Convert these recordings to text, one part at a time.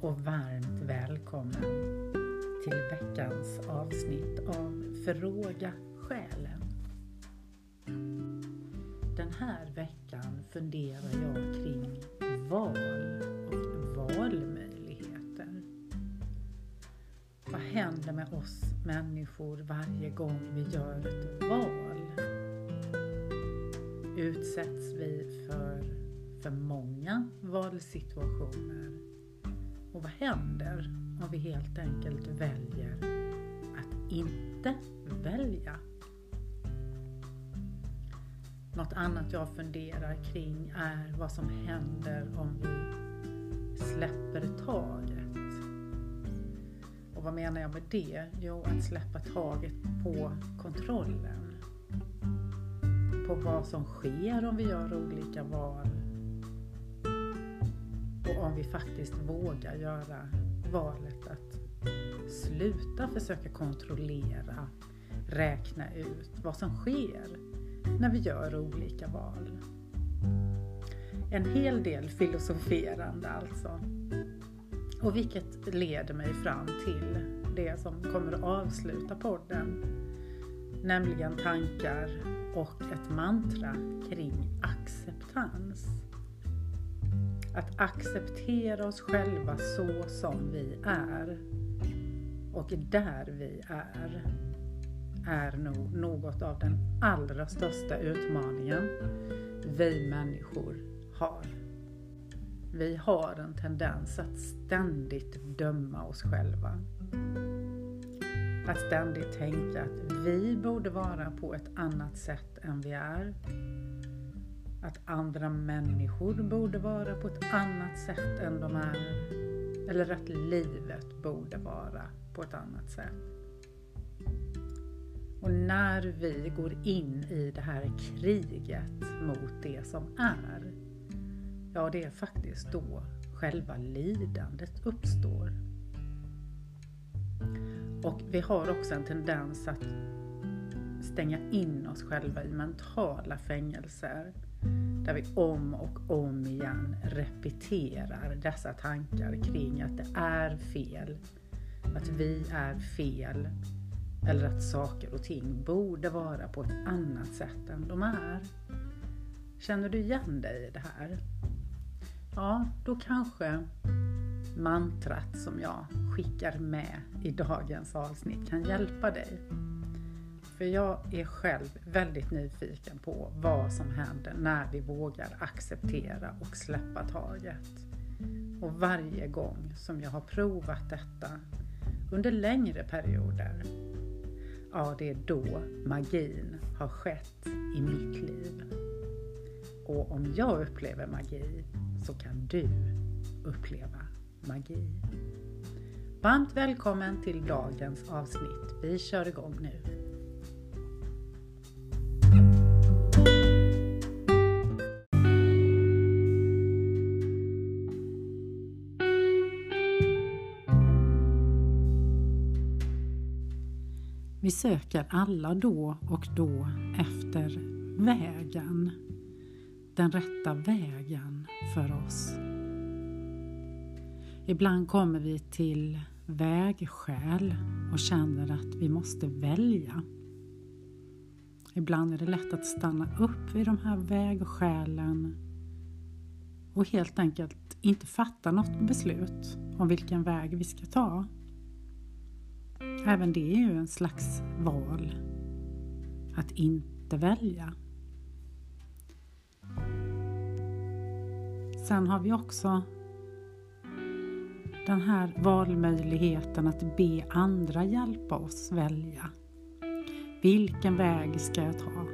och varmt välkommen till veckans avsnitt av Fråga själen. Den här veckan funderar jag kring val och valmöjligheter. Vad händer med oss människor varje gång vi gör ett val? Utsätts vi för för många valsituationer? Och vad händer om vi helt enkelt väljer att inte välja? Något annat jag funderar kring är vad som händer om vi släpper taget. Och vad menar jag med det? Jo, att släppa taget på kontrollen. På vad som sker om vi gör olika val om vi faktiskt vågar göra valet att sluta försöka kontrollera, räkna ut vad som sker när vi gör olika val. En hel del filosoferande alltså. Och vilket leder mig fram till det som kommer att avsluta podden. Nämligen tankar och ett mantra kring acceptans. Att acceptera oss själva så som vi är och där vi är är nog något av den allra största utmaningen vi människor har. Vi har en tendens att ständigt döma oss själva. Att ständigt tänka att vi borde vara på ett annat sätt än vi är att andra människor borde vara på ett annat sätt än de är. Eller att livet borde vara på ett annat sätt. Och när vi går in i det här kriget mot det som är, ja det är faktiskt då själva lidandet uppstår. Och vi har också en tendens att stänga in oss själva i mentala fängelser där vi om och om igen repeterar dessa tankar kring att det är fel, att vi är fel eller att saker och ting borde vara på ett annat sätt än de är. Känner du igen dig i det här? Ja, då kanske mantrat som jag skickar med i dagens avsnitt kan hjälpa dig. För jag är själv väldigt nyfiken på vad som händer när vi vågar acceptera och släppa taget. Och varje gång som jag har provat detta under längre perioder, ja det är då magin har skett i mitt liv. Och om jag upplever magi så kan du uppleva magi. Varmt välkommen till dagens avsnitt. Vi kör igång nu. Vi söker alla då och då efter vägen. Den rätta vägen för oss. Ibland kommer vi till vägskäl och känner att vi måste välja. Ibland är det lätt att stanna upp vid de här vägskälen och helt enkelt inte fatta något beslut om vilken väg vi ska ta. Även det är ju en slags val. Att inte välja. Sen har vi också den här valmöjligheten att be andra hjälpa oss välja. Vilken väg ska jag ta?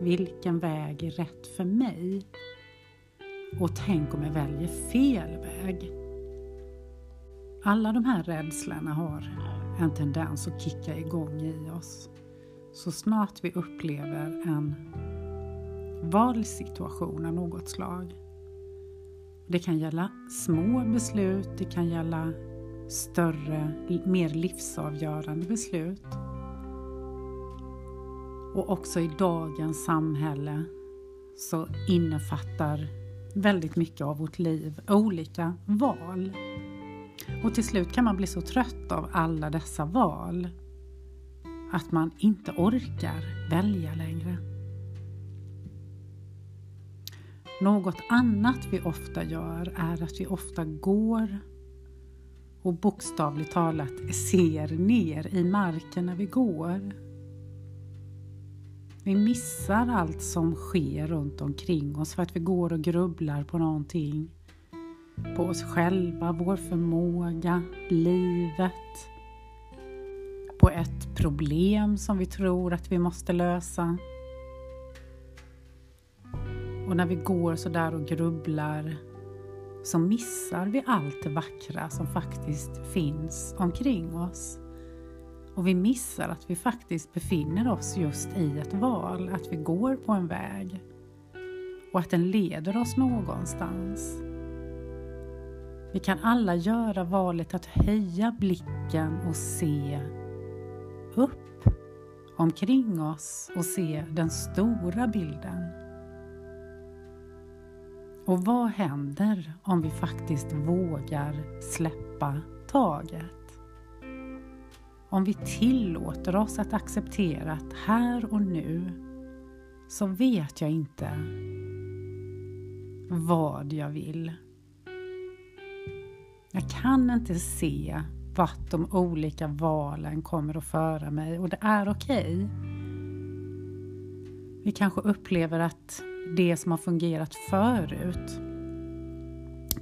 Vilken väg är rätt för mig? Och tänk om jag väljer fel väg? Alla de här rädslorna har en tendens att kicka igång i oss. Så snart vi upplever en valsituation av något slag. Det kan gälla små beslut, det kan gälla större, mer livsavgörande beslut. Och också i dagens samhälle så innefattar väldigt mycket av vårt liv olika val. Och till slut kan man bli så trött av alla dessa val att man inte orkar välja längre. Något annat vi ofta gör är att vi ofta går och bokstavligt talat ser ner i marken när vi går. Vi missar allt som sker runt omkring oss för att vi går och grubblar på någonting. På oss själva, vår förmåga, livet. På ett problem som vi tror att vi måste lösa. Och när vi går så där och grubblar så missar vi allt det vackra som faktiskt finns omkring oss. Och vi missar att vi faktiskt befinner oss just i ett val, att vi går på en väg och att den leder oss någonstans. Vi kan alla göra valet att höja blicken och se upp omkring oss och se den stora bilden. Och vad händer om vi faktiskt vågar släppa taget? Om vi tillåter oss att acceptera att här och nu så vet jag inte vad jag vill. Jag kan inte se vart de olika valen kommer att föra mig och det är okej. Okay. Vi kanske upplever att det som har fungerat förut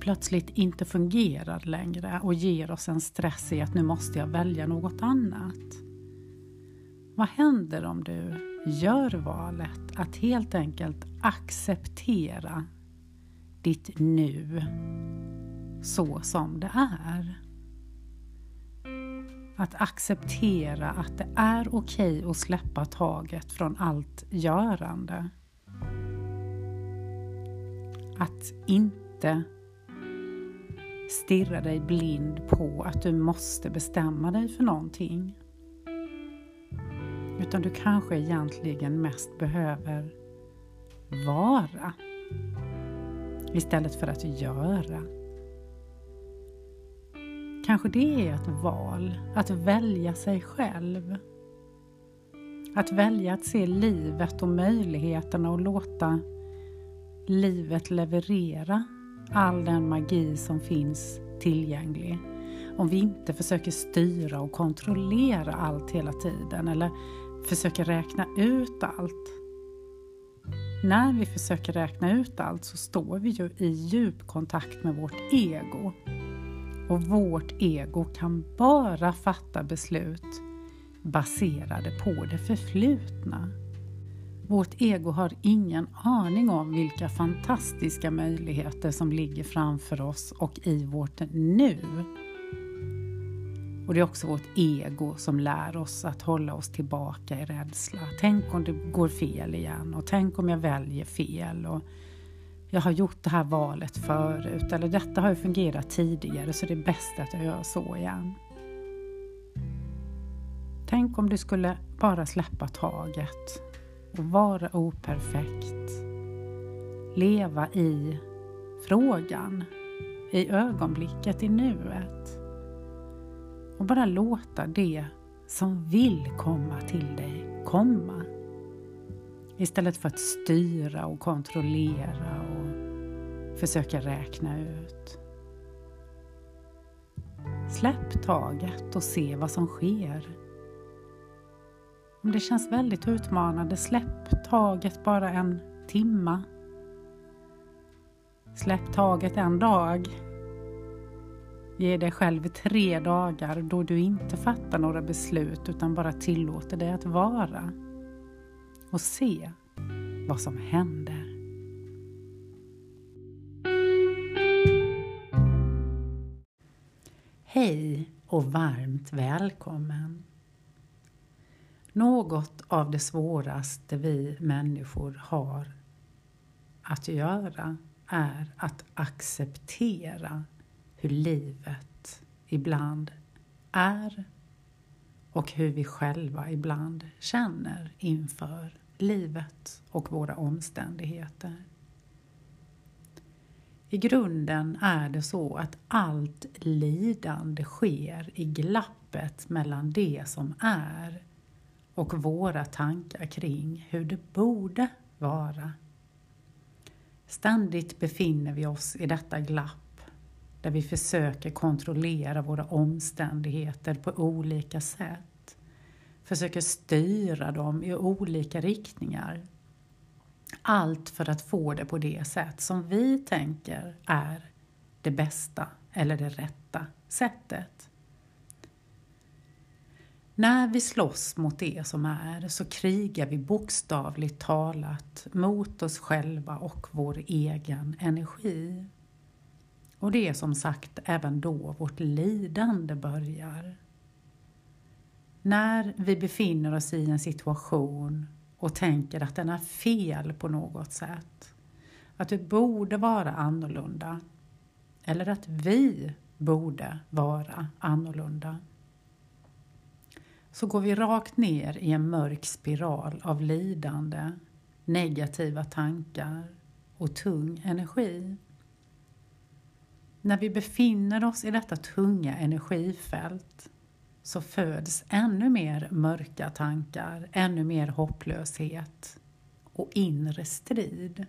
plötsligt inte fungerar längre och ger oss en stress i att nu måste jag välja något annat. Vad händer om du gör valet att helt enkelt acceptera ditt nu så som det är? Att acceptera att det är okej okay att släppa taget från allt görande. Att inte stirra dig blind på att du måste bestämma dig för någonting. Utan du kanske egentligen mest behöver vara istället för att göra. Kanske det är ett val, att välja sig själv. Att välja att se livet och möjligheterna och låta livet leverera all den magi som finns tillgänglig. Om vi inte försöker styra och kontrollera allt hela tiden eller försöker räkna ut allt. När vi försöker räkna ut allt så står vi ju i djup kontakt med vårt ego. Och vårt ego kan bara fatta beslut baserade på det förflutna. Vårt ego har ingen aning om vilka fantastiska möjligheter som ligger framför oss och i vårt nu. Och det är också vårt ego som lär oss att hålla oss tillbaka i rädsla. Tänk om det går fel igen och tänk om jag väljer fel. Och jag har gjort det här valet förut eller detta har ju fungerat tidigare så det är bäst att jag gör så igen. Tänk om du skulle bara släppa taget och vara operfekt. Leva i frågan, i ögonblicket, i nuet. Och bara låta det som vill komma till dig komma. Istället för att styra och kontrollera och försöka räkna ut. Släpp taget och se vad som sker. Om det känns väldigt utmanande, släpp taget bara en timma. Släpp taget en dag. Ge dig själv tre dagar då du inte fattar några beslut utan bara tillåter dig att vara. Och se vad som händer. Hej och varmt välkommen! Något av det svåraste vi människor har att göra är att acceptera hur livet ibland är och hur vi själva ibland känner inför livet och våra omständigheter. I grunden är det så att allt lidande sker i glappet mellan det som är och våra tankar kring hur det borde vara. Ständigt befinner vi oss i detta glapp där vi försöker kontrollera våra omständigheter på olika sätt. Försöker styra dem i olika riktningar. Allt för att få det på det sätt som vi tänker är det bästa eller det rätta sättet. När vi slåss mot det som är så krigar vi bokstavligt talat mot oss själva och vår egen energi. Och det är som sagt även då vårt lidande börjar. När vi befinner oss i en situation och tänker att den är fel på något sätt. Att du borde vara annorlunda. Eller att vi borde vara annorlunda. Så går vi rakt ner i en mörk spiral av lidande, negativa tankar och tung energi. När vi befinner oss i detta tunga energifält så föds ännu mer mörka tankar, ännu mer hopplöshet och inre strid.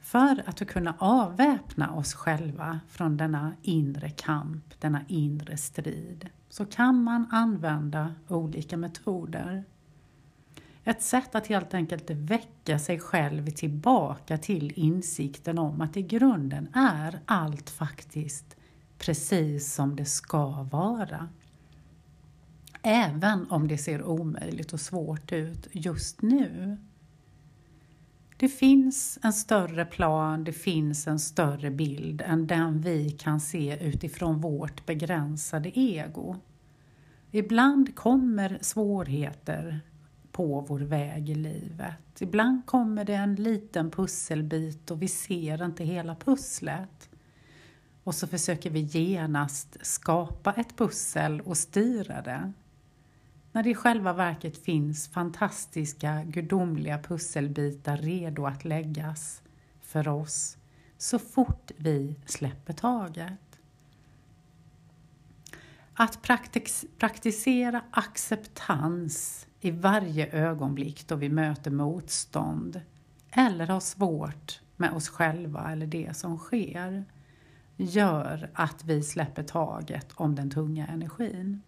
För att kunna avväpna oss själva från denna inre kamp, denna inre strid, så kan man använda olika metoder. Ett sätt att helt enkelt väcka sig själv tillbaka till insikten om att i grunden är allt faktiskt precis som det ska vara. Även om det ser omöjligt och svårt ut just nu. Det finns en större plan, det finns en större bild än den vi kan se utifrån vårt begränsade ego. Ibland kommer svårigheter på vår väg i livet. Ibland kommer det en liten pusselbit och vi ser inte hela pusslet. Och så försöker vi genast skapa ett pussel och styra det. När det i själva verket finns fantastiska gudomliga pusselbitar redo att läggas för oss så fort vi släpper taget. Att praktis praktisera acceptans i varje ögonblick då vi möter motstånd eller har svårt med oss själva eller det som sker gör att vi släpper taget om den tunga energin.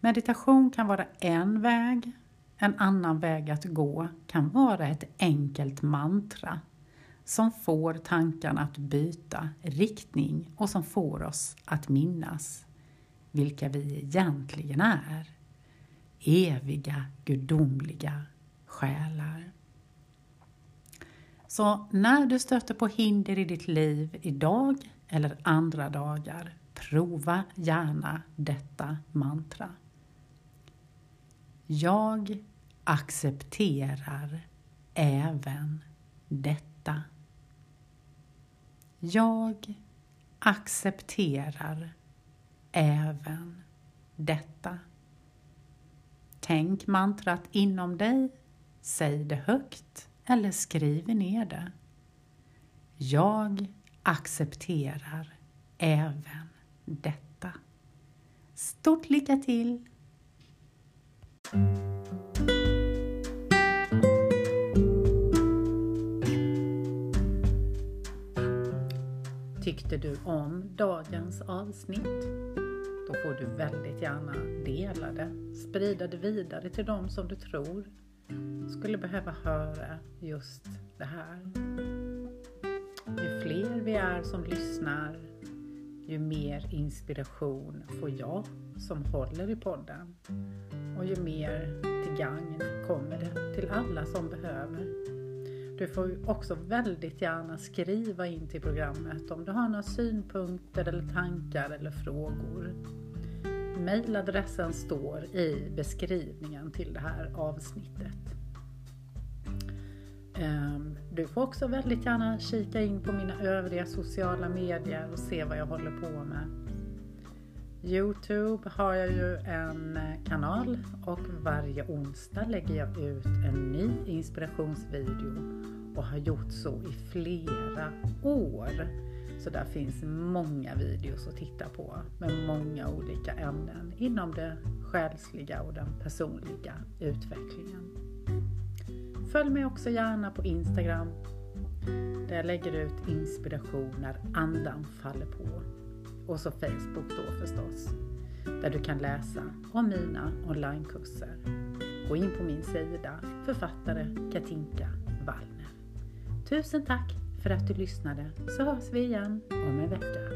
Meditation kan vara en väg. En annan väg att gå kan vara ett enkelt mantra som får tankarna att byta riktning och som får oss att minnas vilka vi egentligen är. Eviga, gudomliga Så när du stöter på hinder i ditt liv idag eller andra dagar, prova gärna detta mantra. Jag accepterar även detta. Jag accepterar även detta. Tänk mantrat inom dig, säg det högt eller skriver ner det. Jag accepterar även detta. Stort lycka till! Tyckte du om dagens avsnitt? Då får du väldigt gärna dela det, sprida det vidare till dem som du tror skulle behöva höra just det här. Ju fler vi är som lyssnar, ju mer inspiration får jag som håller i podden och ju mer till gagn kommer det till alla som behöver. Du får också väldigt gärna skriva in till programmet om du har några synpunkter eller tankar eller frågor. Mailadressen står i beskrivningen till det här avsnittet. Ehm, du får också väldigt gärna kika in på mina övriga sociala medier och se vad jag håller på med. Youtube har jag ju en eh, kanal och varje onsdag lägger jag ut en ny inspirationsvideo och har gjort så i flera år. Så där finns många videos att titta på med många olika ämnen inom det själsliga och den personliga utvecklingen. Följ mig också gärna på Instagram där jag lägger ut inspiration när andan faller på. Och så Facebook då förstås, där du kan läsa om mina onlinekurser. Gå in på min sida, författare Katinka Wallner. Tusen tack för att du lyssnade så hörs vi igen om en vecka.